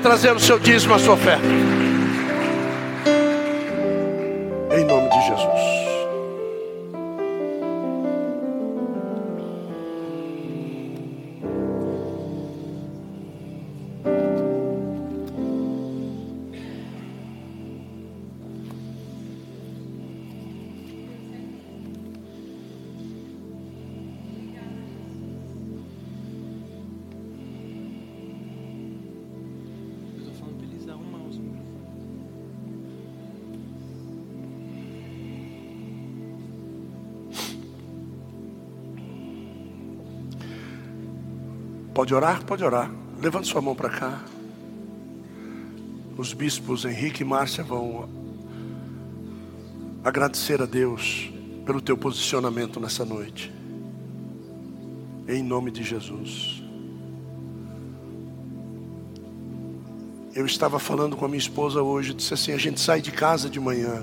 trazer o seu dízimo, a sua oferta. Pode orar? Pode orar. Levante sua mão para cá. Os bispos Henrique e Márcia vão agradecer a Deus pelo teu posicionamento nessa noite. Em nome de Jesus. Eu estava falando com a minha esposa hoje, disse assim: a gente sai de casa de manhã.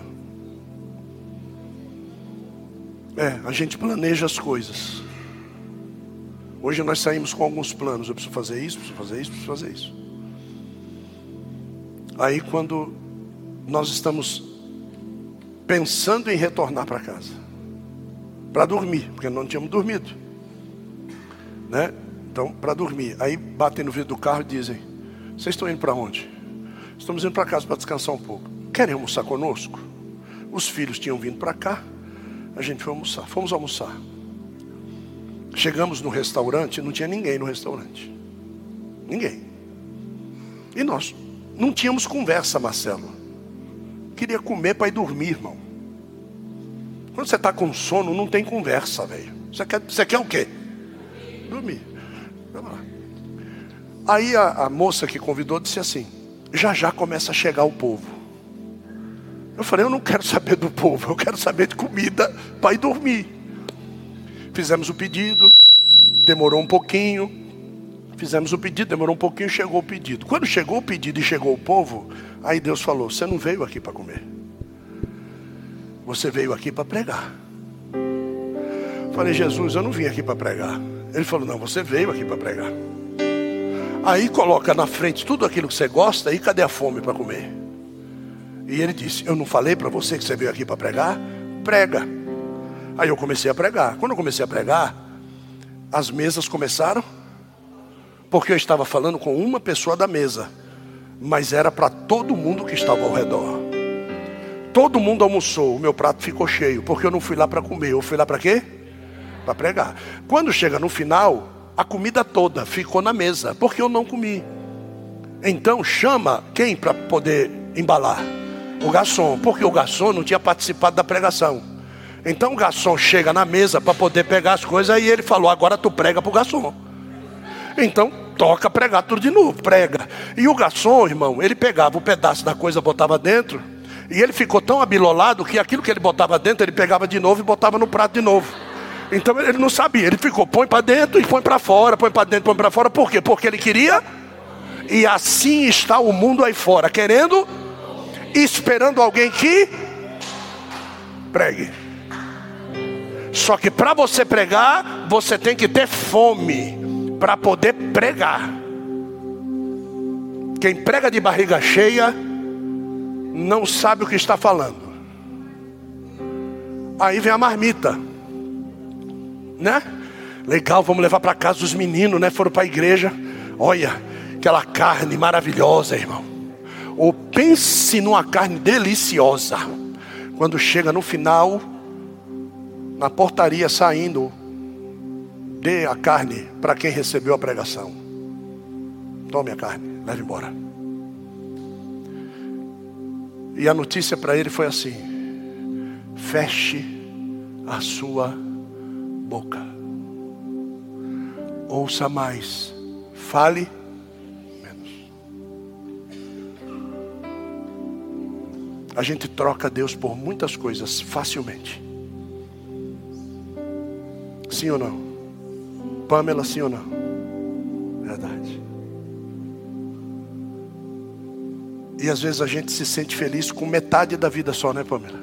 É, a gente planeja as coisas. Hoje nós saímos com alguns planos. Eu preciso fazer isso, preciso fazer isso, preciso fazer isso. Aí quando nós estamos pensando em retornar para casa, para dormir, porque não tínhamos dormido, né? Então, para dormir. Aí batem no vidro do carro e dizem: Vocês estão indo para onde? Estamos indo para casa para descansar um pouco. Querem almoçar conosco? Os filhos tinham vindo para cá. A gente foi almoçar. Fomos almoçar. Chegamos no restaurante, não tinha ninguém no restaurante. Ninguém. E nós não tínhamos conversa, Marcelo. Queria comer para ir dormir, irmão. Quando você está com sono, não tem conversa, velho. Você quer, você quer o quê? Dormir. Aí a, a moça que convidou disse assim: já já começa a chegar o povo. Eu falei: eu não quero saber do povo, eu quero saber de comida para ir dormir. Fizemos o pedido, demorou um pouquinho. Fizemos o pedido, demorou um pouquinho, chegou o pedido. Quando chegou o pedido e chegou o povo, aí Deus falou: Você não veio aqui para comer, você veio aqui para pregar. Falei, Jesus, eu não vim aqui para pregar. Ele falou: Não, você veio aqui para pregar. Aí coloca na frente tudo aquilo que você gosta, e cadê a fome para comer? E ele disse: Eu não falei para você que você veio aqui para pregar? Prega. Aí eu comecei a pregar. Quando eu comecei a pregar, as mesas começaram, porque eu estava falando com uma pessoa da mesa, mas era para todo mundo que estava ao redor. Todo mundo almoçou, o meu prato ficou cheio, porque eu não fui lá para comer, eu fui lá para quê? Para pregar. Quando chega no final, a comida toda ficou na mesa, porque eu não comi. Então chama quem para poder embalar? O garçom, porque o garçom não tinha participado da pregação. Então o garçom chega na mesa para poder pegar as coisas e ele falou: agora tu prega para o garçom. Então toca pregar tudo de novo, prega. E o garçom, irmão, ele pegava o um pedaço da coisa, botava dentro, e ele ficou tão abilolado que aquilo que ele botava dentro, ele pegava de novo e botava no prato de novo. Então ele não sabia, ele ficou, põe para dentro e põe para fora, põe para dentro, põe para fora, por quê? Porque ele queria, e assim está o mundo aí fora, querendo, esperando alguém que pregue. Só que para você pregar, você tem que ter fome para poder pregar. Quem prega de barriga cheia não sabe o que está falando. Aí vem a marmita, né? Legal, vamos levar para casa os meninos, né? Foram para a igreja. Olha, aquela carne maravilhosa, irmão. Ou pense numa carne deliciosa. Quando chega no final, na portaria saindo, dê a carne para quem recebeu a pregação. Tome a carne, leve embora. E a notícia para ele foi assim: feche a sua boca, ouça mais, fale menos. A gente troca Deus por muitas coisas facilmente. Sim ou não? Pamela, sim ou não? Verdade. E às vezes a gente se sente feliz com metade da vida só, né, Pamela?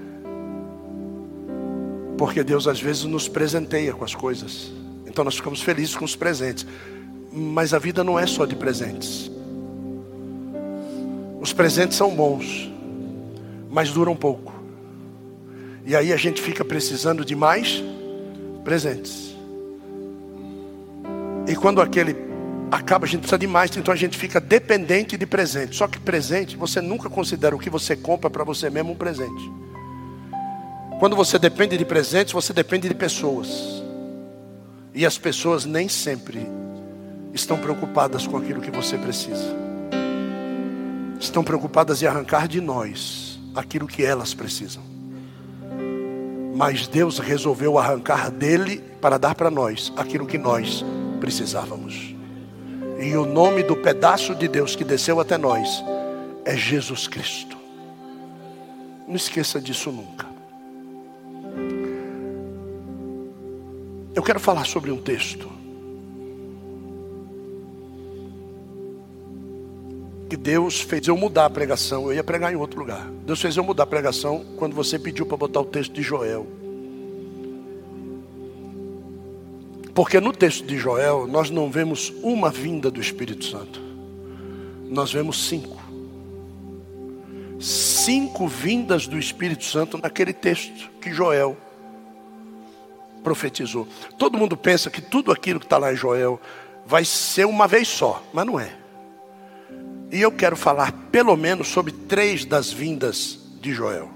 Porque Deus às vezes nos presenteia com as coisas. Então nós ficamos felizes com os presentes. Mas a vida não é só de presentes. Os presentes são bons, mas duram pouco. E aí a gente fica precisando de mais presentes. E quando aquele acaba, a gente precisa de mais, então a gente fica dependente de presente. Só que presente, você nunca considera o que você compra para você mesmo um presente. Quando você depende de presentes, você depende de pessoas. E as pessoas nem sempre estão preocupadas com aquilo que você precisa. Estão preocupadas em arrancar de nós aquilo que elas precisam. Mas Deus resolveu arrancar dele para dar para nós aquilo que nós precisávamos. E o nome do pedaço de Deus que desceu até nós é Jesus Cristo. Não esqueça disso nunca. Eu quero falar sobre um texto Deus fez eu mudar a pregação. Eu ia pregar em outro lugar. Deus fez eu mudar a pregação quando você pediu para botar o texto de Joel. Porque no texto de Joel nós não vemos uma vinda do Espírito Santo. Nós vemos cinco. Cinco vindas do Espírito Santo naquele texto que Joel profetizou. Todo mundo pensa que tudo aquilo que está lá em Joel vai ser uma vez só, mas não é. E eu quero falar pelo menos sobre três das vindas de Joel.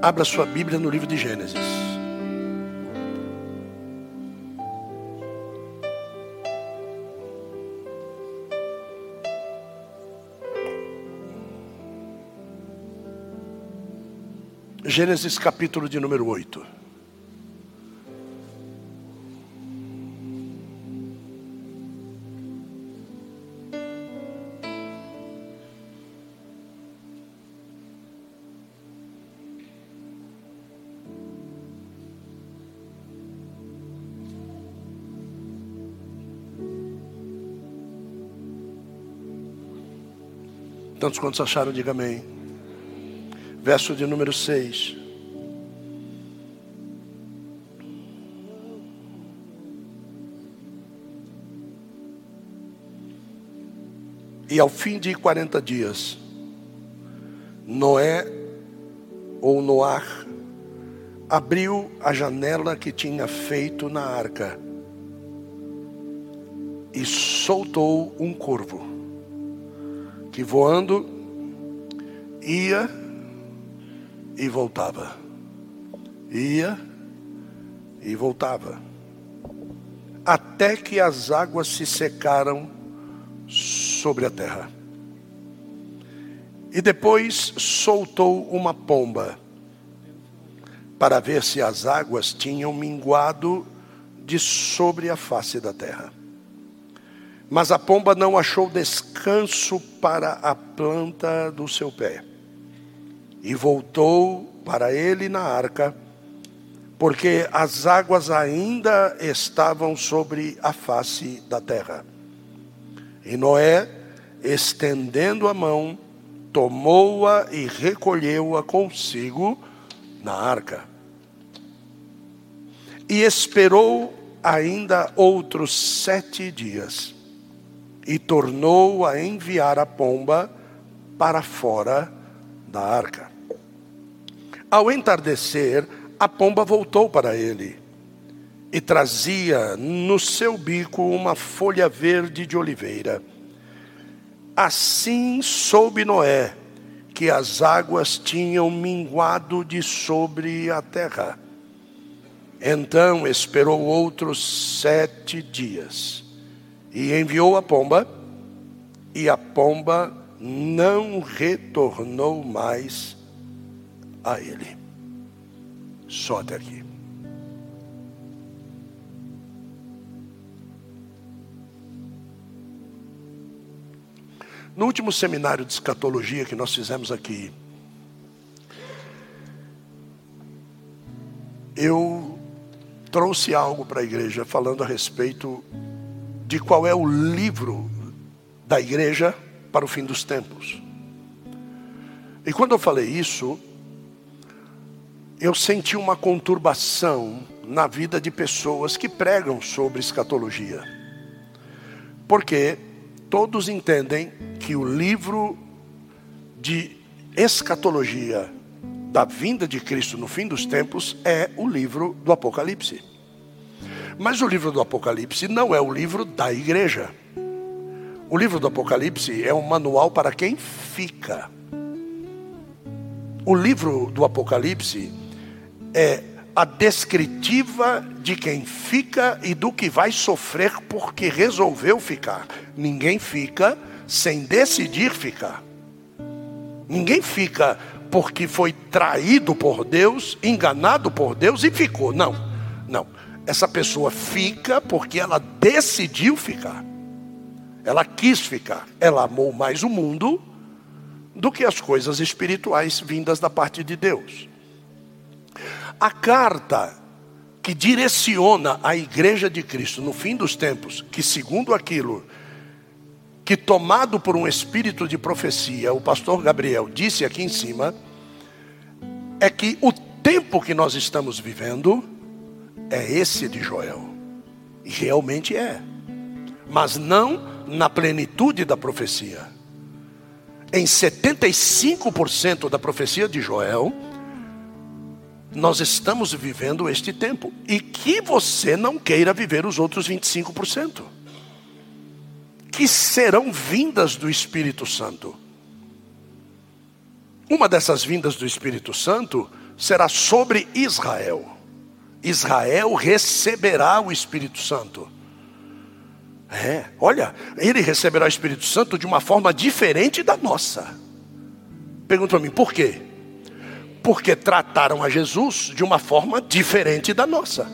Abra sua Bíblia no livro de Gênesis. Gênesis capítulo de número 8. Tantos quantos acharam, diga amém. Verso de número 6. E ao fim de 40 dias, Noé, ou Noar, abriu a janela que tinha feito na arca e soltou um corvo que voando ia e voltava. Ia e voltava. Até que as águas se secaram sobre a terra. E depois soltou uma pomba para ver se as águas tinham minguado de sobre a face da terra. Mas a pomba não achou descanso para a planta do seu pé. E voltou para ele na arca, porque as águas ainda estavam sobre a face da terra. E Noé, estendendo a mão, tomou-a e recolheu-a consigo na arca. E esperou ainda outros sete dias e tornou a enviar a pomba para fora da arca. Ao entardecer, a pomba voltou para ele e trazia no seu bico uma folha verde de oliveira. Assim soube Noé que as águas tinham minguado de sobre a terra. Então esperou outros sete dias e enviou a pomba, e a pomba não retornou mais a ele. Só até aqui. No último seminário de escatologia que nós fizemos aqui, eu trouxe algo para a igreja falando a respeito de qual é o livro da igreja para o fim dos tempos. E quando eu falei isso, eu senti uma conturbação na vida de pessoas que pregam sobre escatologia. Porque todos entendem que o livro de escatologia da vinda de Cristo no fim dos tempos é o livro do Apocalipse. Mas o livro do Apocalipse não é o livro da igreja. O livro do Apocalipse é um manual para quem fica. O livro do Apocalipse é a descritiva de quem fica e do que vai sofrer porque resolveu ficar. Ninguém fica sem decidir ficar. Ninguém fica porque foi traído por Deus, enganado por Deus e ficou. Não, não. Essa pessoa fica porque ela decidiu ficar. Ela quis ficar. Ela amou mais o mundo do que as coisas espirituais vindas da parte de Deus. A carta que direciona a igreja de Cristo no fim dos tempos, que segundo aquilo que tomado por um espírito de profecia, o pastor Gabriel disse aqui em cima, é que o tempo que nós estamos vivendo é esse de Joel. E realmente é. Mas não na plenitude da profecia. Em 75% da profecia de Joel, nós estamos vivendo este tempo. E que você não queira viver os outros 25%. Que serão vindas do Espírito Santo. Uma dessas vindas do Espírito Santo será sobre Israel. Israel receberá o Espírito Santo. É, olha, ele receberá o Espírito Santo de uma forma diferente da nossa. Pergunta para mim, por quê? Porque trataram a Jesus de uma forma diferente da nossa.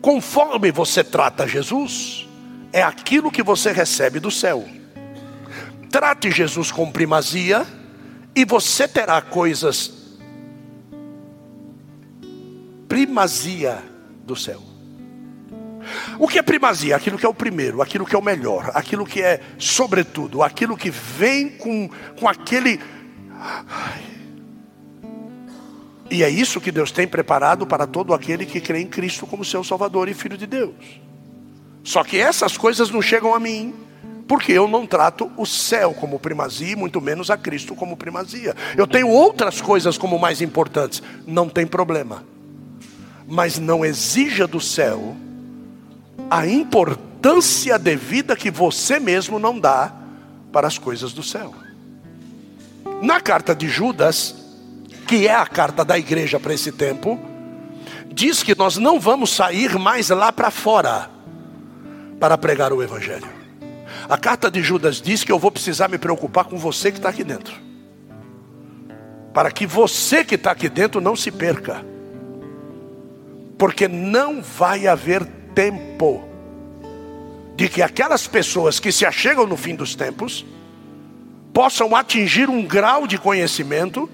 Conforme você trata Jesus, é aquilo que você recebe do céu. Trate Jesus com primazia, e você terá coisas primazia do céu. O que é primazia? Aquilo que é o primeiro, aquilo que é o melhor, aquilo que é sobretudo, aquilo que vem com, com aquele. Ai. E é isso que Deus tem preparado para todo aquele que crê em Cristo como seu Salvador e Filho de Deus. Só que essas coisas não chegam a mim, porque eu não trato o céu como primazia, muito menos a Cristo como primazia. Eu tenho outras coisas como mais importantes, não tem problema. Mas não exija do céu a importância devida que você mesmo não dá para as coisas do céu. Na carta de Judas, que é a carta da igreja para esse tempo, diz que nós não vamos sair mais lá para fora para pregar o Evangelho. A carta de Judas diz que eu vou precisar me preocupar com você que está aqui dentro, para que você que está aqui dentro não se perca, porque não vai haver tempo de que aquelas pessoas que se achegam no fim dos tempos possam atingir um grau de conhecimento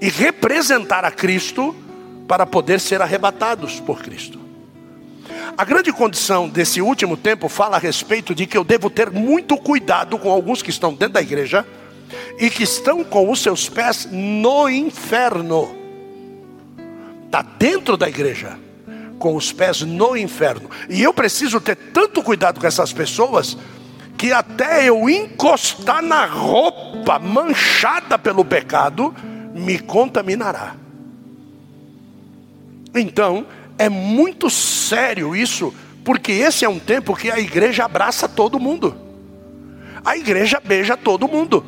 e representar a Cristo para poder ser arrebatados por Cristo. A grande condição desse último tempo fala a respeito de que eu devo ter muito cuidado com alguns que estão dentro da igreja e que estão com os seus pés no inferno. Está dentro da igreja com os pés no inferno. E eu preciso ter tanto cuidado com essas pessoas que até eu encostar na roupa manchada pelo pecado me contaminará. Então, é muito sério isso, porque esse é um tempo que a igreja abraça todo mundo. A igreja beija todo mundo.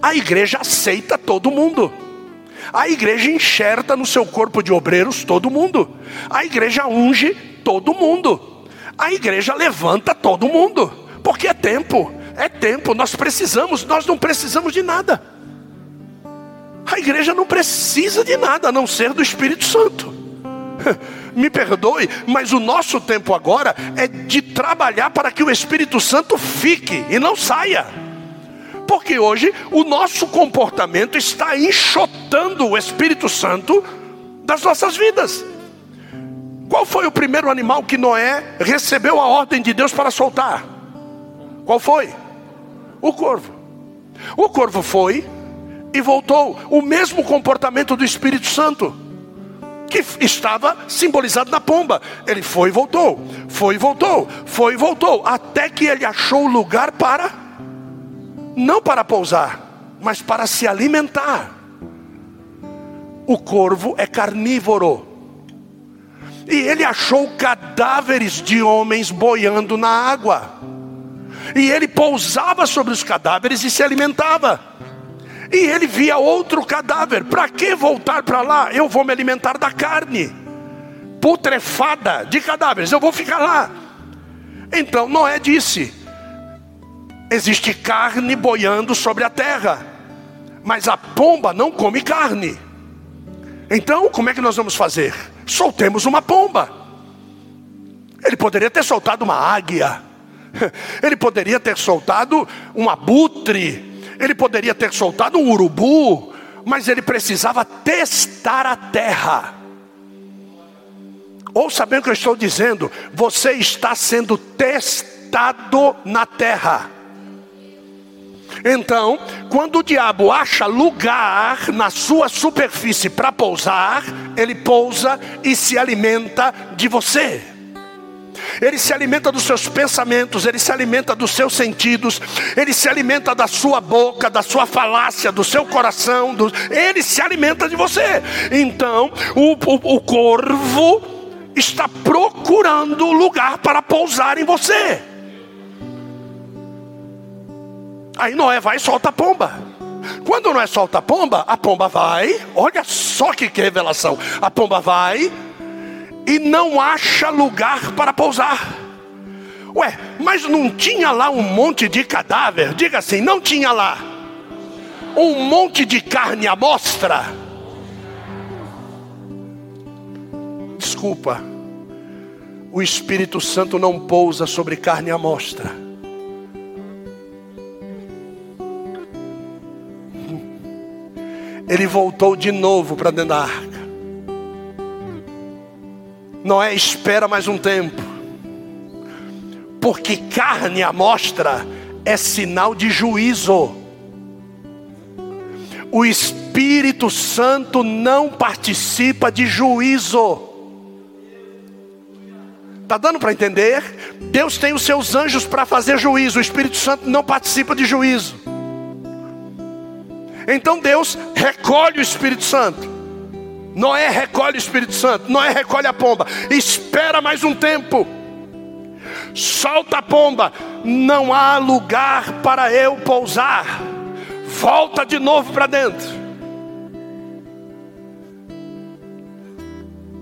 A igreja aceita todo mundo. A igreja enxerta no seu corpo de obreiros todo mundo. A igreja unge todo mundo. A igreja levanta todo mundo. Porque é tempo, é tempo, nós precisamos, nós não precisamos de nada. A igreja não precisa de nada a não ser do Espírito Santo. Me perdoe, mas o nosso tempo agora é de trabalhar para que o Espírito Santo fique e não saia. Porque hoje o nosso comportamento está enxotando o Espírito Santo das nossas vidas. Qual foi o primeiro animal que Noé recebeu a ordem de Deus para soltar? Qual foi? O corvo. O corvo foi e voltou. O mesmo comportamento do Espírito Santo, que estava simbolizado na pomba. Ele foi e voltou, foi e voltou, foi e voltou, até que ele achou o lugar para não para pousar, mas para se alimentar. O corvo é carnívoro. E ele achou cadáveres de homens boiando na água. E ele pousava sobre os cadáveres e se alimentava. E ele via outro cadáver. Para que voltar para lá? Eu vou me alimentar da carne putrefada de cadáveres. Eu vou ficar lá. Então Noé disse: existe carne boiando sobre a terra, mas a pomba não come carne. Então, como é que nós vamos fazer? Soltemos uma pomba. Ele poderia ter soltado uma águia, ele poderia ter soltado um abutre, ele poderia ter soltado um urubu, mas ele precisava testar a terra. Ouça bem o que eu estou dizendo, você está sendo testado na terra. Então, quando o diabo acha lugar na sua superfície para pousar, ele pousa e se alimenta de você. Ele se alimenta dos seus pensamentos, ele se alimenta dos seus sentidos, ele se alimenta da sua boca, da sua falácia, do seu coração, do... ele se alimenta de você. Então, o, o, o corvo está procurando lugar para pousar em você. Aí Noé vai e solta a pomba. Quando Noé solta a pomba, a pomba vai, olha só que, que revelação. A pomba vai e não acha lugar para pousar. Ué, mas não tinha lá um monte de cadáver? Diga assim, não tinha lá um monte de carne à mostra? Desculpa, o Espírito Santo não pousa sobre carne à mostra. Ele voltou de novo para dentro da arca. Noé espera mais um tempo, porque carne à mostra é sinal de juízo. O Espírito Santo não participa de juízo. Está dando para entender? Deus tem os seus anjos para fazer juízo, o Espírito Santo não participa de juízo. Então Deus recolhe o Espírito Santo. Noé recolhe o Espírito Santo. Noé recolhe a pomba. Espera mais um tempo. Solta a pomba. Não há lugar para eu pousar. Volta de novo para dentro.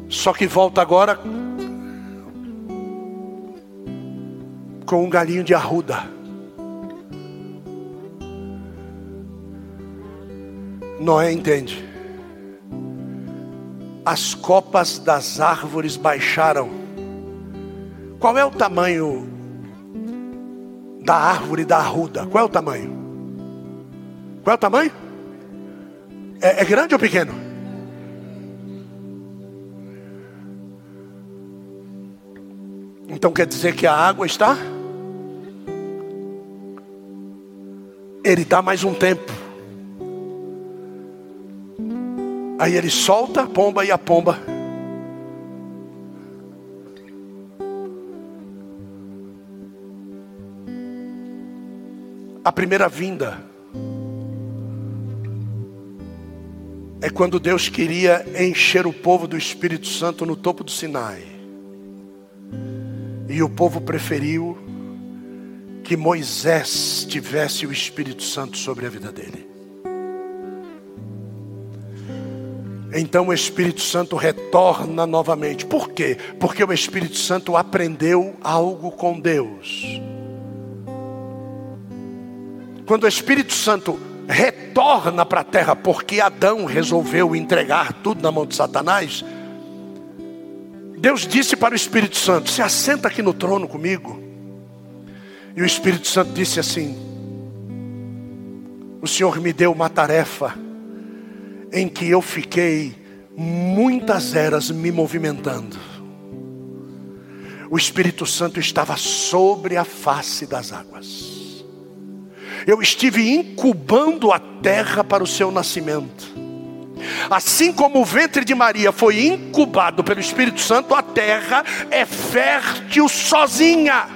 Só que volta agora com um galinho de arruda. Noé entende. As copas das árvores baixaram. Qual é o tamanho da árvore da arruda? Qual é o tamanho? Qual é o tamanho? É, é grande ou pequeno? Então quer dizer que a água está? Ele dá mais um tempo. Aí ele solta a pomba e a pomba. A primeira vinda é quando Deus queria encher o povo do Espírito Santo no topo do Sinai. E o povo preferiu que Moisés tivesse o Espírito Santo sobre a vida dele. Então o Espírito Santo retorna novamente. Por quê? Porque o Espírito Santo aprendeu algo com Deus. Quando o Espírito Santo retorna para a terra, porque Adão resolveu entregar tudo na mão de Satanás, Deus disse para o Espírito Santo: Se assenta aqui no trono comigo. E o Espírito Santo disse assim: O Senhor me deu uma tarefa em que eu fiquei muitas eras me movimentando. O Espírito Santo estava sobre a face das águas. Eu estive incubando a terra para o seu nascimento. Assim como o ventre de Maria foi incubado pelo Espírito Santo, a terra é fértil sozinha.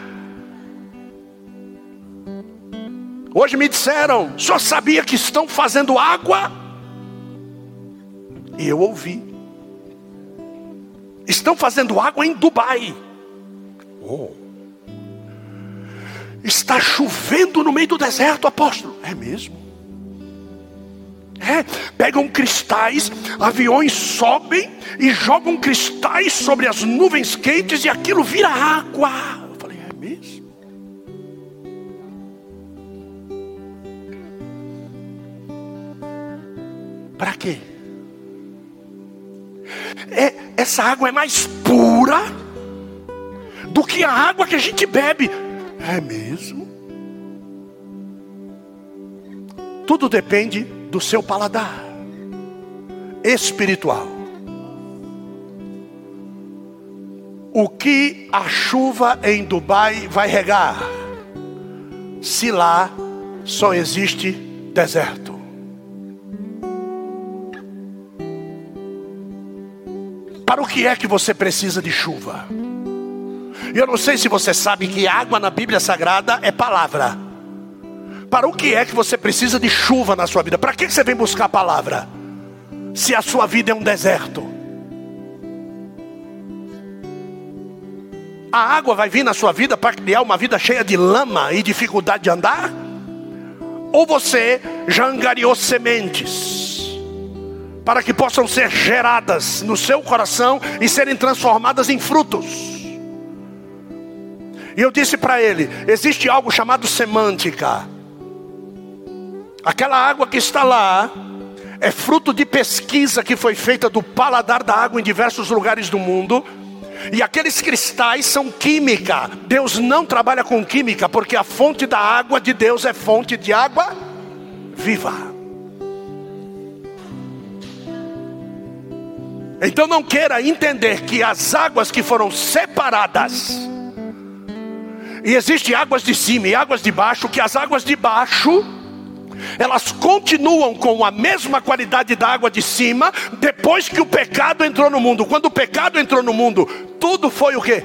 Hoje me disseram: senhor sabia que estão fazendo água? Eu ouvi. Estão fazendo água em Dubai. Oh. Está chovendo no meio do deserto, apóstolo. É mesmo? É, pegam cristais, aviões sobem e jogam cristais sobre as nuvens quentes e aquilo vira água. Eu falei, é mesmo? Para quê? É, essa água é mais pura do que a água que a gente bebe. É mesmo? Tudo depende do seu paladar espiritual. O que a chuva em Dubai vai regar? Se lá só existe deserto. Para o que é que você precisa de chuva? Eu não sei se você sabe que água na Bíblia Sagrada é palavra. Para o que é que você precisa de chuva na sua vida? Para que você vem buscar a palavra? Se a sua vida é um deserto. A água vai vir na sua vida para criar uma vida cheia de lama e dificuldade de andar? Ou você já angariou sementes para que possam ser geradas no seu coração e serem transformadas em frutos? E eu disse para ele: existe algo chamado semântica. Aquela água que está lá é fruto de pesquisa que foi feita do paladar da água em diversos lugares do mundo. E aqueles cristais são química. Deus não trabalha com química, porque a fonte da água de Deus é fonte de água viva. Então não queira entender que as águas que foram separadas e existem águas de cima e águas de baixo, que as águas de baixo elas continuam com a mesma qualidade da água de cima depois que o pecado entrou no mundo. Quando o pecado entrou no mundo, tudo foi o que?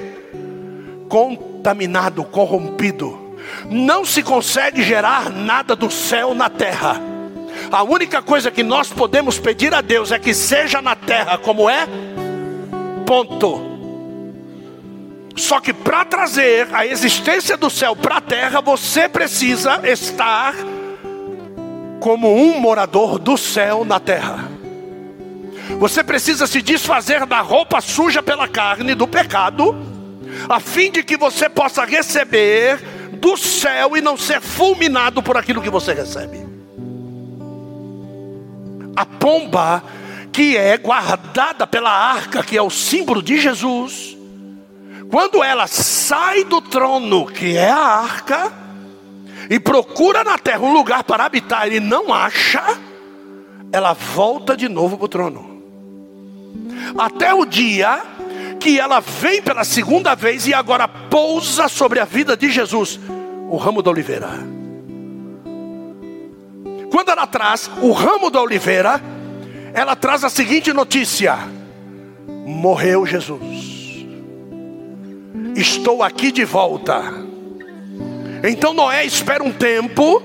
Contaminado, corrompido. Não se consegue gerar nada do céu na terra. A única coisa que nós podemos pedir a Deus é que seja na terra como é. Ponto. Só que para trazer a existência do céu para a terra, você precisa estar como um morador do céu na terra. Você precisa se desfazer da roupa suja pela carne, do pecado, a fim de que você possa receber do céu e não ser fulminado por aquilo que você recebe. A pomba que é guardada pela arca, que é o símbolo de Jesus, quando ela sai do trono, que é a arca, e procura na terra um lugar para habitar e não acha, ela volta de novo para o trono. Até o dia que ela vem pela segunda vez e agora pousa sobre a vida de Jesus, o ramo da oliveira. Quando ela traz o ramo da oliveira, ela traz a seguinte notícia: morreu Jesus estou aqui de volta. Então Noé espera um tempo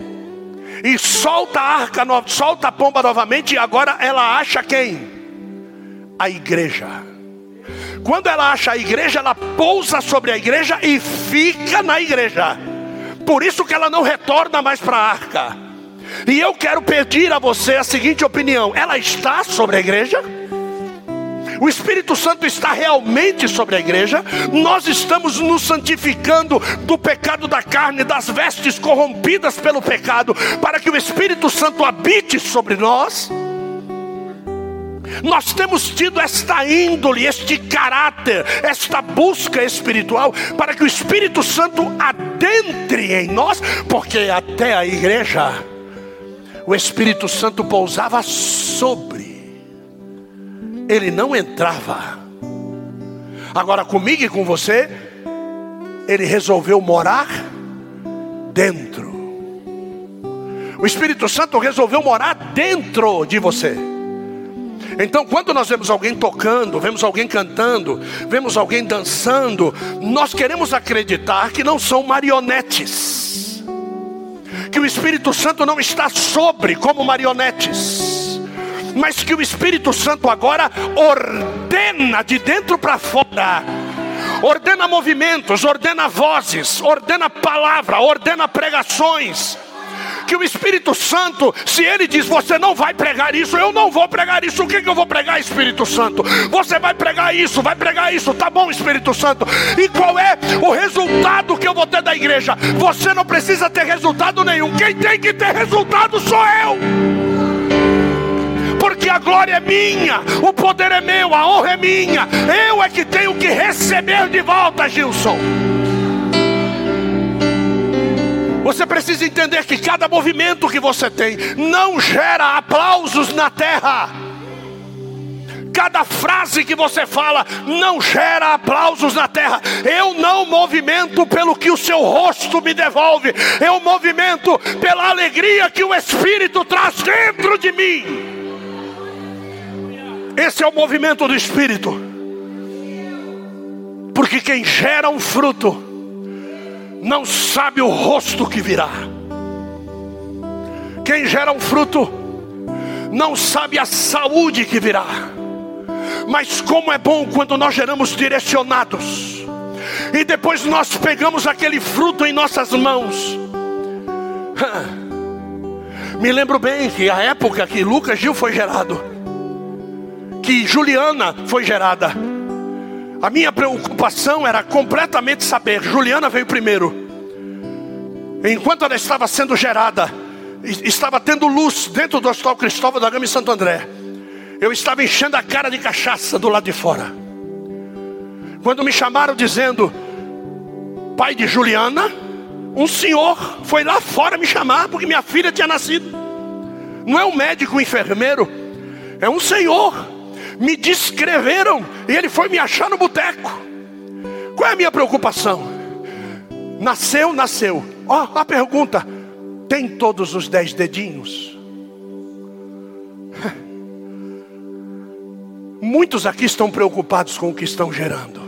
e solta a arca, solta a pomba novamente, e agora ela acha quem? A igreja. Quando ela acha a igreja, ela pousa sobre a igreja e fica na igreja. Por isso que ela não retorna mais para a arca. E eu quero pedir a você a seguinte opinião: ela está sobre a igreja? o Espírito Santo está realmente sobre a igreja, nós estamos nos santificando do pecado da carne, das vestes corrompidas pelo pecado, para que o Espírito Santo habite sobre nós. Nós temos tido esta índole, este caráter, esta busca espiritual, para que o Espírito Santo adentre em nós, porque até a igreja, o Espírito Santo pousava sobre ele não entrava. Agora comigo e com você, ele resolveu morar dentro. O Espírito Santo resolveu morar dentro de você. Então, quando nós vemos alguém tocando, vemos alguém cantando, vemos alguém dançando, nós queremos acreditar que não são marionetes que o Espírito Santo não está sobre como marionetes, mas que o Espírito Santo agora ordena de dentro para fora. Ordena movimentos, ordena vozes, ordena palavra, ordena pregações que o Espírito Santo, se ele diz você não vai pregar isso, eu não vou pregar isso, o que, que eu vou pregar, Espírito Santo? Você vai pregar isso, vai pregar isso, tá bom, Espírito Santo. E qual é o resultado que eu vou ter da igreja? Você não precisa ter resultado nenhum, quem tem que ter resultado sou eu porque a glória é minha, o poder é meu, a honra é minha, eu é que tenho que receber de volta, Gilson. Você precisa entender que cada movimento que você tem não gera aplausos na terra. Cada frase que você fala não gera aplausos na terra. Eu não movimento pelo que o seu rosto me devolve. Eu movimento pela alegria que o Espírito traz dentro de mim. Esse é o movimento do Espírito. Porque quem gera um fruto não sabe o rosto que virá. Quem gera um fruto não sabe a saúde que virá. Mas como é bom quando nós geramos direcionados. E depois nós pegamos aquele fruto em nossas mãos. Me lembro bem que a época que Lucas Gil foi gerado, que Juliana foi gerada, a minha preocupação era completamente saber. Juliana veio primeiro. Enquanto ela estava sendo gerada, estava tendo luz dentro do Hospital Cristóvão da Gama em Santo André. Eu estava enchendo a cara de cachaça do lado de fora. Quando me chamaram dizendo, pai de Juliana, um senhor foi lá fora me chamar porque minha filha tinha nascido. Não é um médico, um enfermeiro, é um senhor me descreveram e ele foi me achar no boteco. Qual é a minha preocupação? Nasceu, nasceu. Ó, oh, a pergunta: tem todos os dez dedinhos? Muitos aqui estão preocupados com o que estão gerando,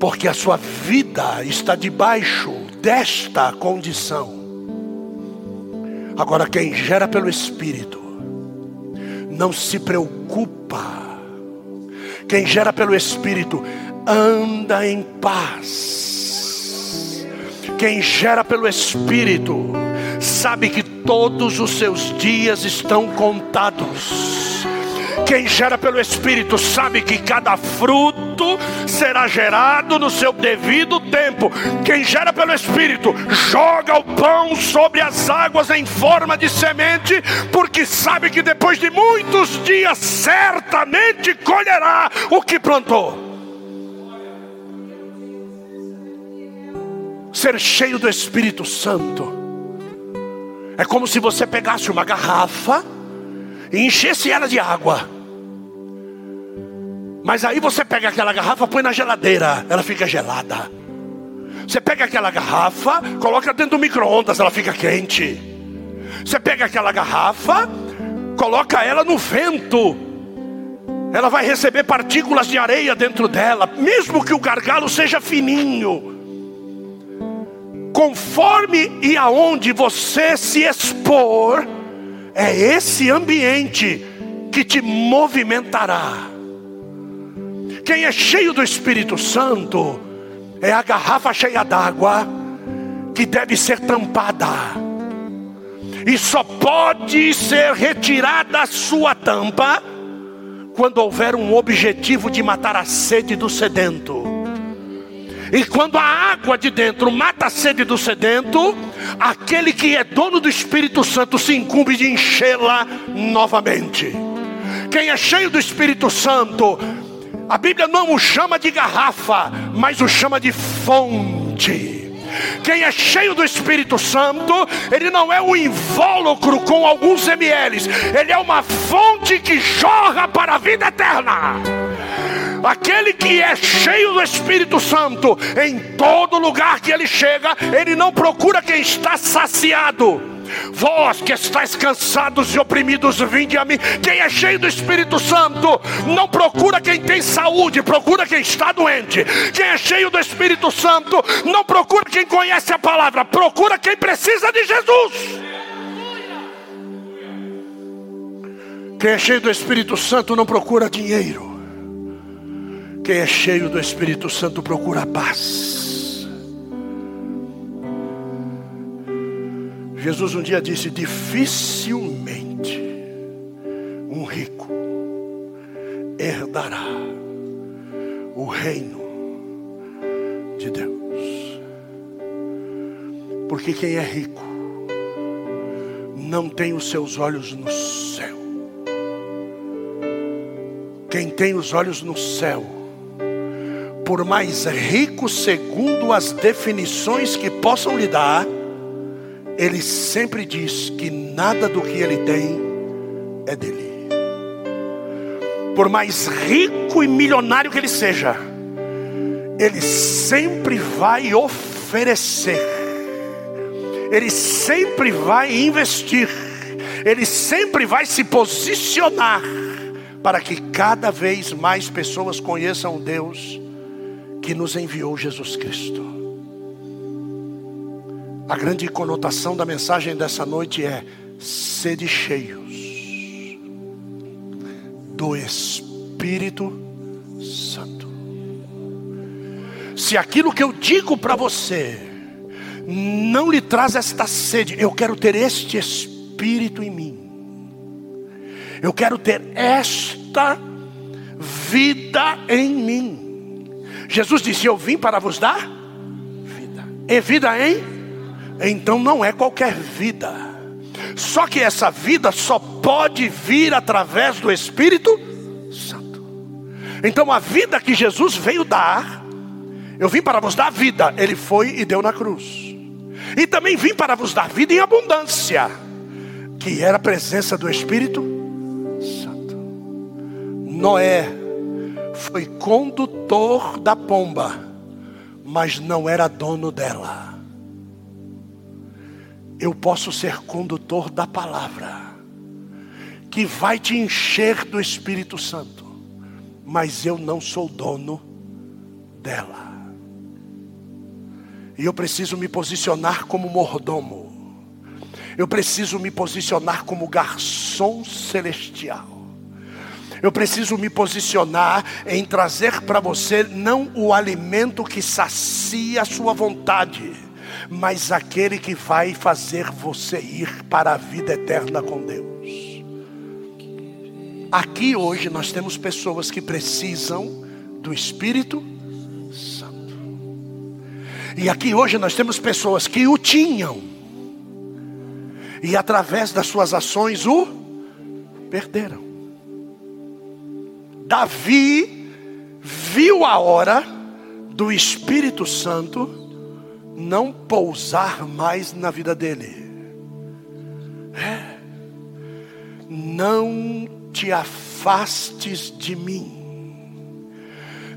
porque a sua vida está debaixo desta condição. Agora, quem gera pelo Espírito, não se preocupa. Quem gera pelo Espírito anda em paz. Quem gera pelo Espírito sabe que todos os seus dias estão contados quem gera pelo Espírito sabe que cada fruto será gerado no seu devido tempo. Quem gera pelo Espírito joga o pão sobre as águas em forma de semente, porque sabe que depois de muitos dias certamente colherá o que plantou. Ser cheio do Espírito Santo é como se você pegasse uma garrafa e enchesse ela de água mas aí você pega aquela garrafa, põe na geladeira, ela fica gelada. Você pega aquela garrafa, coloca dentro do micro-ondas, ela fica quente. Você pega aquela garrafa, coloca ela no vento. Ela vai receber partículas de areia dentro dela, mesmo que o gargalo seja fininho. Conforme e aonde você se expor, é esse ambiente que te movimentará. Quem é cheio do Espírito Santo é a garrafa cheia d'água que deve ser tampada. E só pode ser retirada a sua tampa quando houver um objetivo de matar a sede do sedento. E quando a água de dentro mata a sede do sedento, aquele que é dono do Espírito Santo se incumbe de enchê-la novamente. Quem é cheio do Espírito Santo a Bíblia não o chama de garrafa, mas o chama de fonte. Quem é cheio do Espírito Santo, ele não é um invólucro com alguns ml, ele é uma fonte que jorra para a vida eterna. Aquele que é cheio do Espírito Santo, em todo lugar que ele chega, ele não procura quem está saciado, Vós que estáis cansados e oprimidos, vinde a mim. Quem é cheio do Espírito Santo, não procura quem tem saúde, procura quem está doente. Quem é cheio do Espírito Santo, não procura quem conhece a palavra, procura quem precisa de Jesus. Quem é cheio do Espírito Santo não procura dinheiro. Quem é cheio do Espírito Santo procura paz. Jesus um dia disse: dificilmente um rico herdará o reino de Deus. Porque quem é rico não tem os seus olhos no céu quem tem os olhos no céu, por mais rico segundo as definições que possam lhe dar, ele sempre diz que nada do que ele tem é dele. Por mais rico e milionário que ele seja, ele sempre vai oferecer, ele sempre vai investir, ele sempre vai se posicionar para que cada vez mais pessoas conheçam o Deus que nos enviou Jesus Cristo. A grande conotação da mensagem dessa noite é: sede cheios do Espírito Santo. Se aquilo que eu digo para você não lhe traz esta sede, eu quero ter este Espírito em mim. Eu quero ter esta vida em mim. Jesus disse: Eu vim para vos dar vida. E vida em? Então não é qualquer vida. Só que essa vida só pode vir através do Espírito Santo. Então a vida que Jesus veio dar, eu vim para vos dar vida, ele foi e deu na cruz. E também vim para vos dar vida em abundância, que era a presença do Espírito Noé foi condutor da pomba, mas não era dono dela. Eu posso ser condutor da palavra, que vai te encher do Espírito Santo, mas eu não sou dono dela. E eu preciso me posicionar como mordomo. Eu preciso me posicionar como garçom celestial eu preciso me posicionar em trazer para você não o alimento que sacia a sua vontade, mas aquele que vai fazer você ir para a vida eterna com Deus. Aqui hoje nós temos pessoas que precisam do Espírito Santo. E aqui hoje nós temos pessoas que o tinham. E através das suas ações o perderam. Davi viu a hora do Espírito Santo não pousar mais na vida dele. É. Não te afastes de mim,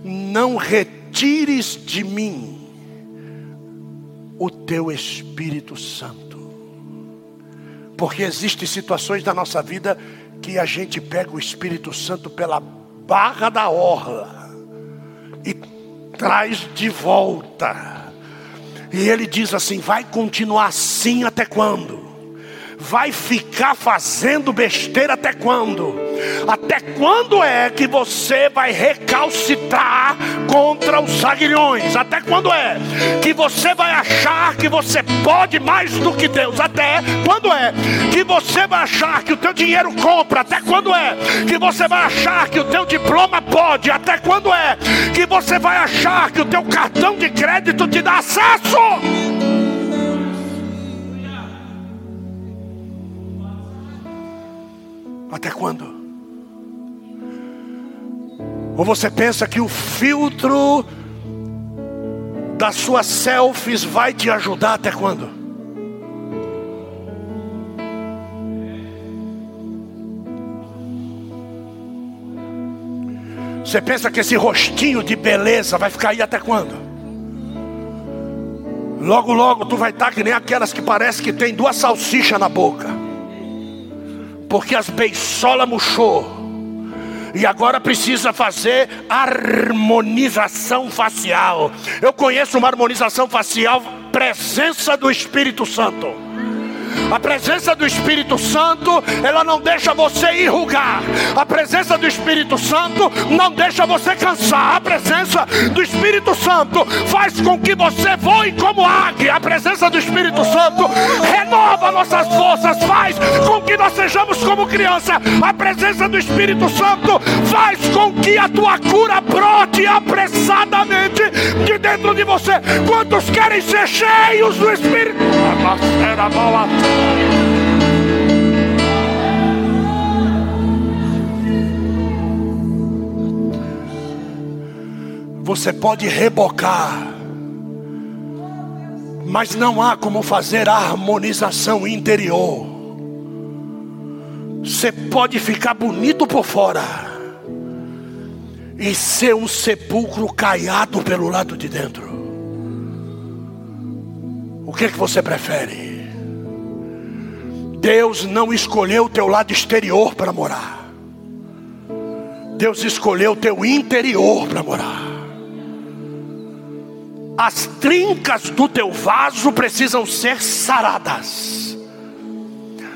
não retires de mim o teu Espírito Santo, porque existem situações da nossa vida que a gente pega o Espírito Santo pela barra da orla e traz de volta. E ele diz assim: vai continuar assim até quando? vai ficar fazendo besteira até quando? Até quando é que você vai recalcitrar contra os aguilhões? Até quando é que você vai achar que você pode mais do que Deus? Até quando é que você vai achar que o teu dinheiro compra? Até quando é que você vai achar que o teu diploma pode? Até quando é que você vai achar que o teu cartão de crédito te dá acesso? Até quando? Ou você pensa que o filtro das suas selfies vai te ajudar até quando? Você pensa que esse rostinho de beleza vai ficar aí até quando? Logo, logo tu vai estar que nem aquelas que parece que tem duas salsichas na boca. Porque as beisolas murchou. E agora precisa fazer harmonização facial. Eu conheço uma harmonização facial, presença do Espírito Santo. A presença do Espírito Santo, ela não deixa você enrugar. A presença do Espírito Santo não deixa você cansar. A presença do Espírito Santo faz com que você voe como águia. A presença do Espírito Santo renova nossas forças, faz com que nós sejamos como criança. A presença do Espírito Santo faz com que a tua cura brote apressadamente de dentro de você. Quantos querem ser cheios do Espírito? Você pode rebocar, mas não há como fazer a harmonização interior. Você pode ficar bonito por fora e ser um sepulcro caiado pelo lado de dentro. O que, é que você prefere? Deus não escolheu o teu lado exterior para morar. Deus escolheu o teu interior para morar. As trincas do teu vaso precisam ser saradas.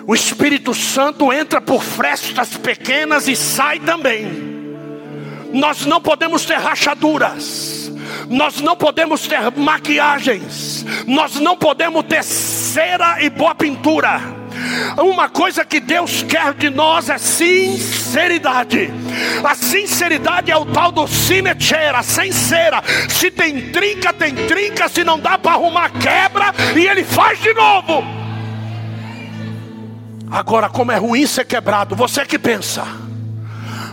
O Espírito Santo entra por frestas pequenas e sai também. Nós não podemos ter rachaduras. Nós não podemos ter maquiagens. Nós não podemos ter cera e boa pintura uma coisa que Deus quer de nós é sinceridade. A sinceridade é o tal do sinetera, sem cera. Se tem trinca, tem trinca. Se não dá para arrumar, quebra e ele faz de novo. Agora, como é ruim ser quebrado, você que pensa.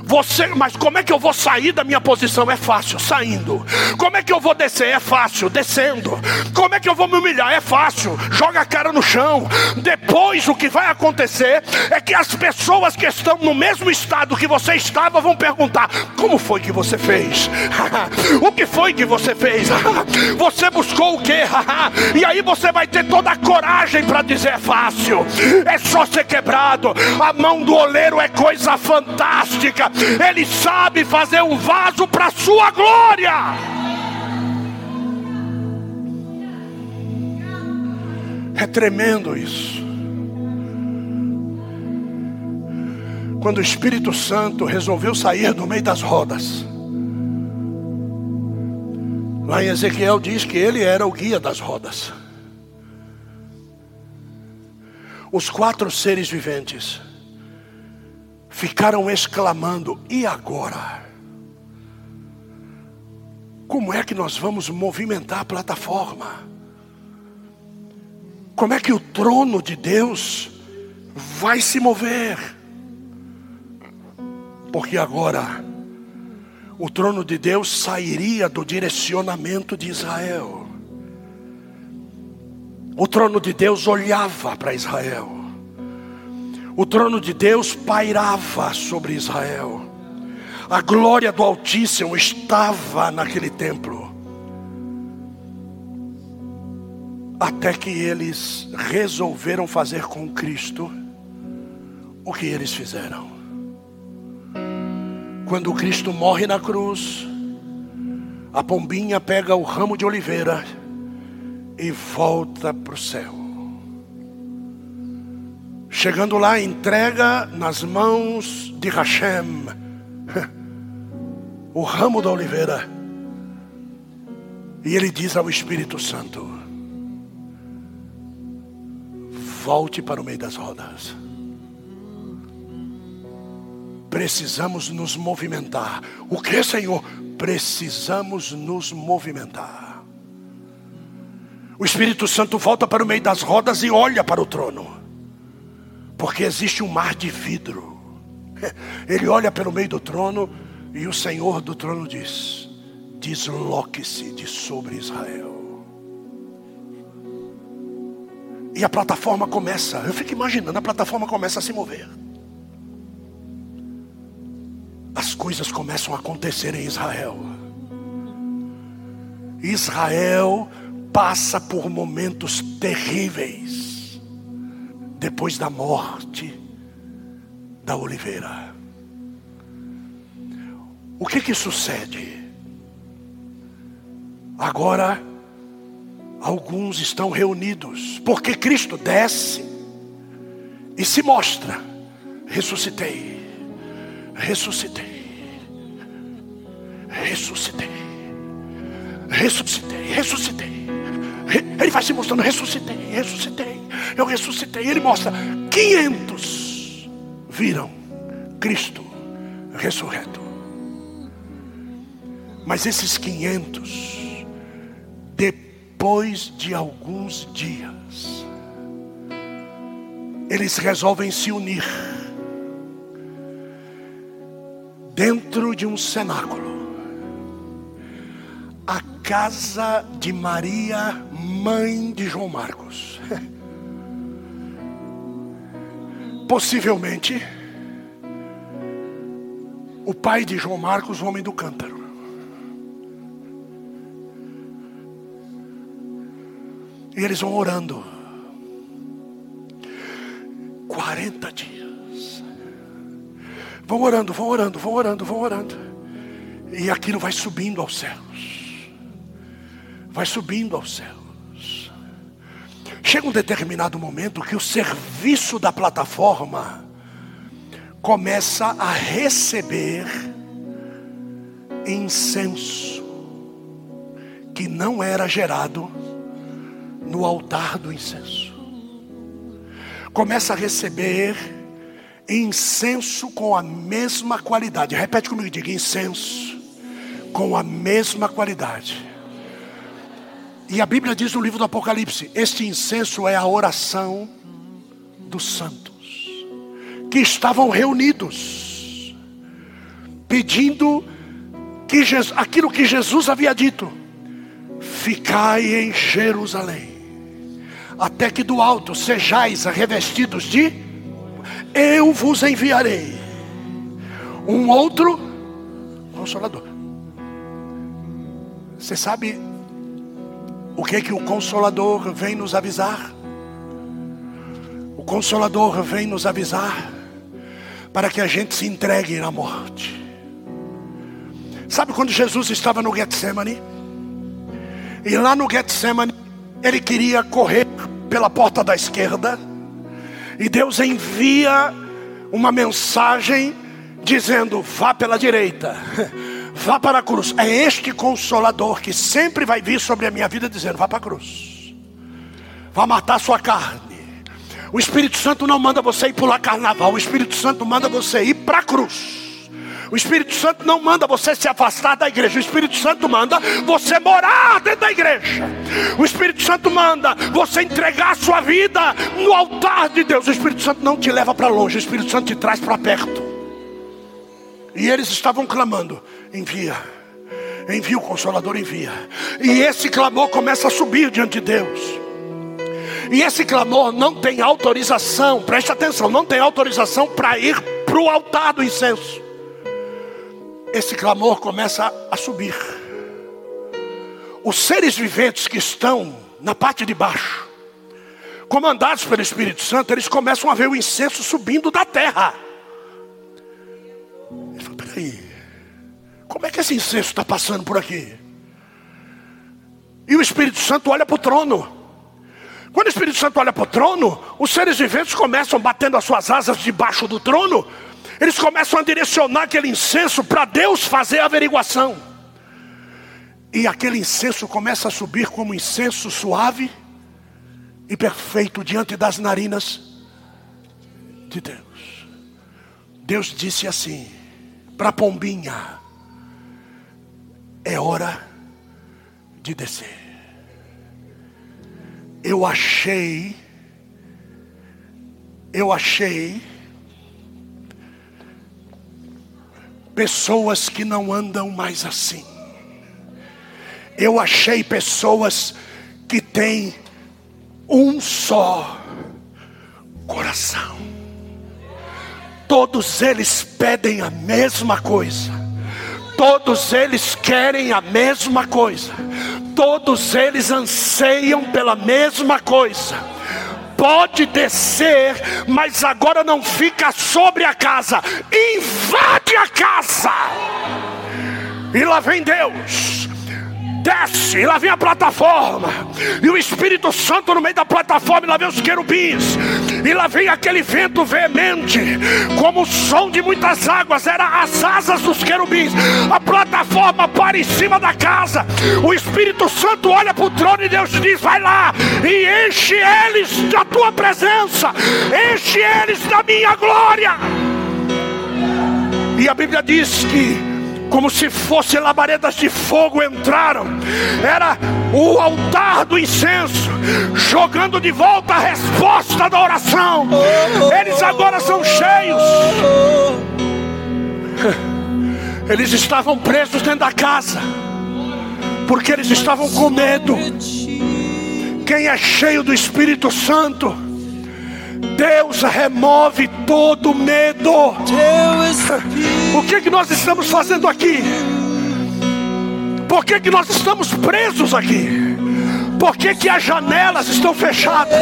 Você, mas como é que eu vou sair da minha posição? É fácil, saindo. Como é que eu vou descer? É fácil, descendo. Como é que eu vou me humilhar? É fácil, joga a cara no chão. Depois o que vai acontecer é que as pessoas que estão no mesmo estado que você estava vão perguntar: como foi que você fez? o que foi que você fez? você buscou o que? e aí você vai ter toda a coragem para dizer: é fácil, é só ser quebrado. A mão do oleiro é coisa fantástica. Ele sabe fazer um vaso para a sua glória. É tremendo isso. Quando o Espírito Santo resolveu sair do meio das rodas, lá em Ezequiel diz que ele era o guia das rodas. Os quatro seres viventes ficaram exclamando: e agora? Como é que nós vamos movimentar a plataforma? Como é que o trono de Deus vai se mover? Porque agora o trono de Deus sairia do direcionamento de Israel. O trono de Deus olhava para Israel. O trono de Deus pairava sobre Israel. A glória do Altíssimo estava naquele templo. Até que eles resolveram fazer com Cristo o que eles fizeram. Quando Cristo morre na cruz, a pombinha pega o ramo de oliveira e volta para o céu. Chegando lá, entrega nas mãos de Hashem o ramo da oliveira. E ele diz ao Espírito Santo: Volte para o meio das rodas. Precisamos nos movimentar. O que, Senhor? Precisamos nos movimentar. O Espírito Santo volta para o meio das rodas e olha para o trono. Porque existe um mar de vidro. Ele olha pelo meio do trono e o Senhor do trono diz: Desloque-se de sobre Israel. E a plataforma começa, eu fico imaginando, a plataforma começa a se mover. As coisas começam a acontecer em Israel. Israel passa por momentos terríveis depois da morte da oliveira. O que que sucede? Agora, alguns estão reunidos, porque Cristo desce e se mostra: ressuscitei, ressuscitei, ressuscitei, ressuscitei, ressuscitei. Ele vai se mostrando: ressuscitei, ressuscitei, eu ressuscitei. Ele mostra: 500 viram Cristo ressurreto. Mas esses 500 depois de alguns dias, eles resolvem se unir dentro de um cenáculo. A casa de Maria, mãe de João Marcos. Possivelmente, o pai de João Marcos, o homem do cântaro. E eles vão orando. 40 dias. Vão orando, vão orando, vão orando, vão orando. E aquilo vai subindo aos céus. Vai subindo aos céus. Chega um determinado momento que o serviço da plataforma começa a receber incenso que não era gerado no altar do incenso. Começa a receber incenso com a mesma qualidade. Repete comigo, diga incenso com a mesma qualidade. E a Bíblia diz no livro do Apocalipse: este incenso é a oração dos santos que estavam reunidos, pedindo que Jesus, aquilo que Jesus havia dito: ficai em Jerusalém até que do alto sejais revestidos de, eu vos enviarei um outro consolador. Você sabe o que é que o consolador vem nos avisar? O consolador vem nos avisar para que a gente se entregue na morte. Sabe quando Jesus estava no Getsemane? E lá no Getsemane ele queria correr pela porta da esquerda, e Deus envia uma mensagem dizendo: vá pela direita, vá para a cruz. É este consolador que sempre vai vir sobre a minha vida dizendo: vá para a cruz, vá matar sua carne. O Espírito Santo não manda você ir pular carnaval, o Espírito Santo manda você ir para a cruz. O Espírito Santo não manda você se afastar da igreja. O Espírito Santo manda você morar dentro da igreja. O Espírito Santo manda você entregar a sua vida no altar de Deus. O Espírito Santo não te leva para longe. O Espírito Santo te traz para perto. E eles estavam clamando: envia, envia o Consolador, envia. E esse clamor começa a subir diante de Deus. E esse clamor não tem autorização, preste atenção, não tem autorização para ir para o altar do incenso esse clamor começa a subir. Os seres viventes que estão na parte de baixo, comandados pelo Espírito Santo, eles começam a ver o incenso subindo da terra. Como é que esse incenso está passando por aqui? E o Espírito Santo olha para o trono. Quando o Espírito Santo olha para o trono, os seres viventes começam batendo as suas asas debaixo do trono eles começam a direcionar aquele incenso para Deus fazer a averiguação. E aquele incenso começa a subir como incenso suave e perfeito diante das narinas de Deus. Deus disse assim para pombinha: é hora de descer. Eu achei, eu achei pessoas que não andam mais assim. Eu achei pessoas que têm um só coração. Todos eles pedem a mesma coisa. Todos eles querem a mesma coisa. todos eles anseiam pela mesma coisa. Pode descer, mas agora não fica sobre a casa, invade a casa. E lá vem Deus desce, e lá vem a plataforma, e o Espírito Santo no meio da plataforma, e lá vem os querubins, e lá vem aquele vento veemente, como o som de muitas águas, era as asas dos querubins, a plataforma para em cima da casa, o Espírito Santo olha para o trono e Deus diz: vai lá e enche eles da tua presença, enche eles da minha glória. E a Bíblia diz que como se fossem labaredas de fogo entraram. Era o altar do incenso, jogando de volta a resposta da oração. Eles agora são cheios. Eles estavam presos dentro da casa, porque eles estavam com medo. Quem é cheio do Espírito Santo, Deus remove todo medo. O que, que nós estamos fazendo aqui? Por que, que nós estamos presos aqui? Por que, que as janelas estão fechadas?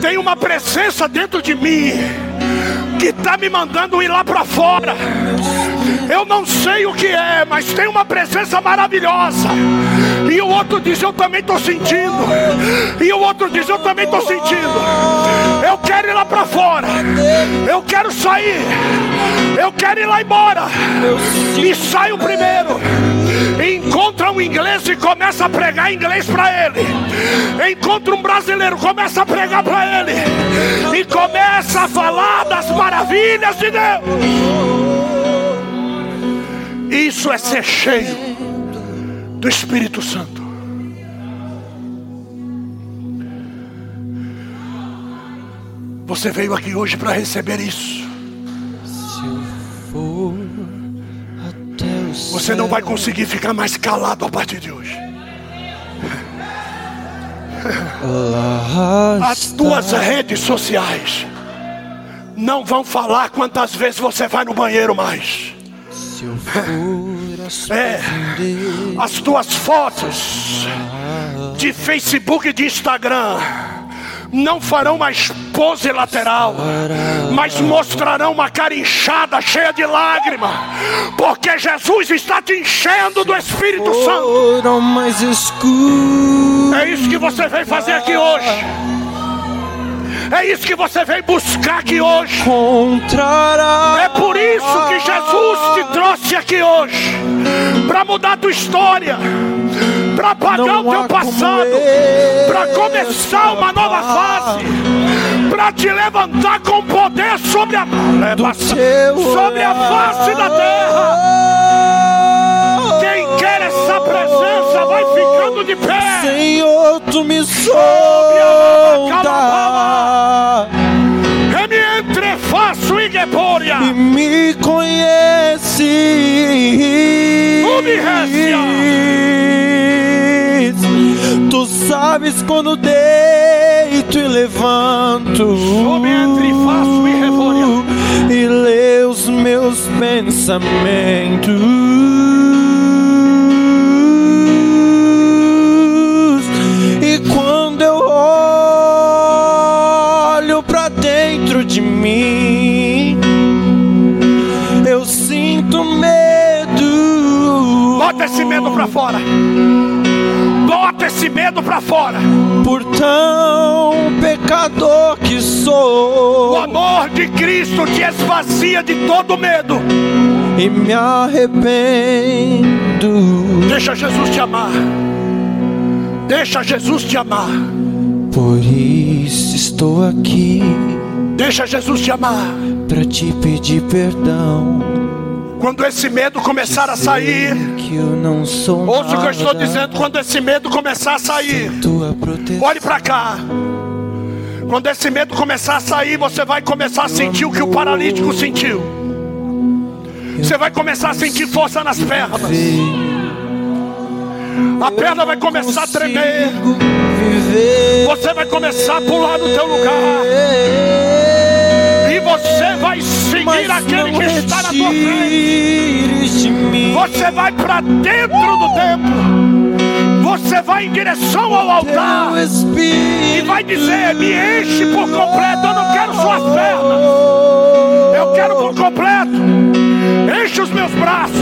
Tem uma presença dentro de mim que está me mandando ir lá para fora. Eu não sei o que é, mas tem uma presença maravilhosa. E o outro diz: Eu também estou sentindo. E o outro diz: Eu também estou sentindo. Eu quero ir lá para fora. Eu quero sair. Eu quero ir lá embora. E saio primeiro. Encontra um inglês e começa a pregar inglês para ele. Encontra um brasileiro, começa a pregar para ele. E começa a falar das maravilhas de Deus. Isso é ser cheio do Espírito Santo. Você veio aqui hoje para receber isso. Você não vai conseguir ficar mais calado a partir de hoje. As tuas redes sociais não vão falar quantas vezes você vai no banheiro mais. É, as tuas fotos de Facebook e de Instagram não farão mais pose lateral, mas mostrarão uma cara inchada, cheia de lágrima, porque Jesus está te enchendo do Espírito Santo. É isso que você veio fazer aqui hoje. É isso que você veio buscar aqui hoje. É por isso que Jesus te trouxe aqui hoje para mudar a tua história para apagar o teu passado, para começar uma nova fase, para te levantar com poder sobre a, sobre a face da terra. Quem quer essa presença vai ficando de pé. Senhor, tu me solta. Me entrefaço e geporia. E me conhece. Tu sabes quando deito e levanto. Sob entre faço e revoria. E lê os meus pensamentos. Esse medo para fora. Bota esse medo para fora. Por tão pecador que sou, o amor de Cristo te esvazia de todo medo. E me arrependo. Deixa Jesus te amar. Deixa Jesus te amar. Por isso estou aqui. Deixa Jesus te amar. Para te pedir perdão. Quando esse medo começar a sair, ouça o que eu estou dizendo. Quando esse medo começar a sair, olhe para cá. Quando esse medo começar a sair, você vai começar a sentir o que o paralítico sentiu. Você vai começar a sentir força nas pernas. A perna vai começar a tremer. Você vai começar a pular no teu lugar. E você vai seguir aquele que está na tua frente. Você vai para dentro do templo. Você vai em direção ao altar e vai dizer: Me enche por completo. Eu não quero suas pernas. Eu quero por completo. Enche os meus braços,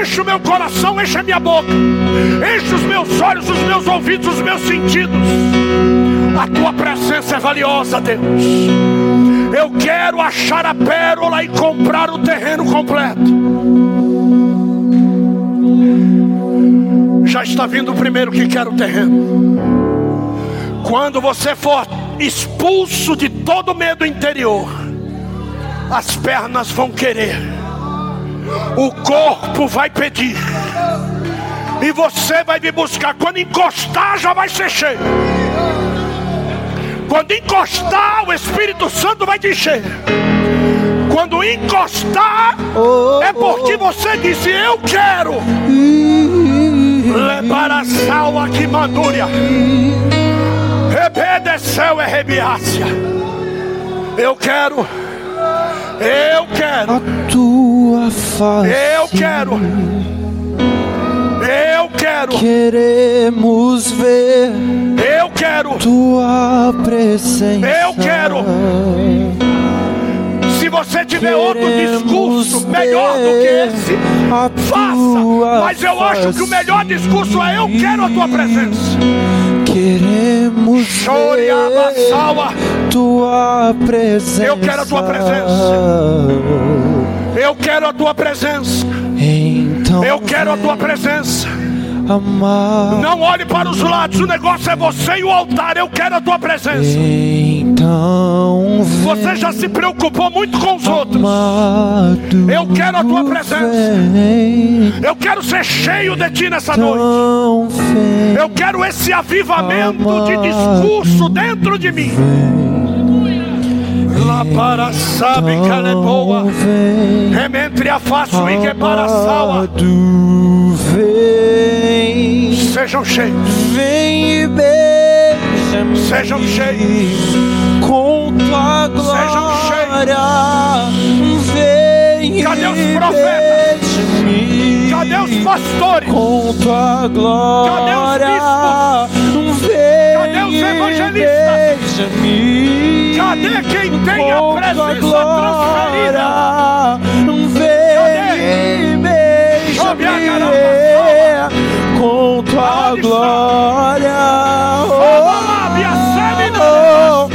enche o meu coração, enche a minha boca, enche os meus olhos, os meus ouvidos, os meus sentidos. A tua presença é valiosa, Deus. Eu quero achar a pérola e comprar o terreno completo. Já está vindo o primeiro que quer o terreno. Quando você for expulso de todo medo interior, as pernas vão querer, o corpo vai pedir, e você vai me buscar. Quando encostar, já vai ser cheio. Quando encostar, o Espírito Santo vai te encher. Quando encostar, é porque você disse: Eu quero. Levar a sal aqui, mandúria. Rebedeceu é rebiácia. Eu quero. Eu quero. A tua face. Eu quero. Eu quero. Queremos ver Eu quero. tua presença. Eu quero. Se você tiver outro discurso melhor do que esse, faça. Mas eu acho que o melhor discurso é: Eu quero a tua presença. Queremos Chore, ver tua presença. Eu quero a tua presença. Eu quero a tua presença. Então Eu quero a tua presença. Não olhe para os lados. O negócio é você e o altar. Eu quero a tua presença. Então Você já se preocupou muito com os outros. Eu quero a tua presença. Eu quero ser cheio de ti nessa noite. Eu quero esse avivamento de discurso dentro de mim. Lá para sabe que ela é boa. Rementre a face e que para a sala. vem, Sejam cheios. vem e beija-me Sejam cheios. com tua Sejam glória. Vem Cadê os profetas? Cadê os pastores? com tua glória. Vem Cadê os e evangelistas? Beija-me Cadê quem tem a presença glória. Vem e beija-me com tua glória. Biacene, Oh,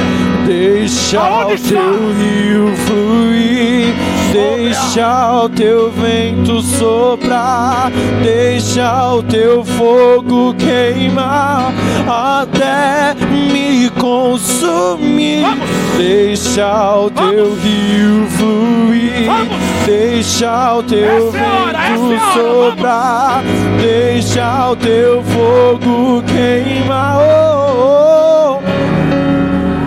Deixa Aonde o está? teu rio fluir, deixa o teu vento soprar, deixa o teu fogo queimar até me consumir. Vamos. Deixa o teu rio fluir, Vamos. deixa o teu Essa é essa vento é a hora, soprar, deixa o teu fogo queimar.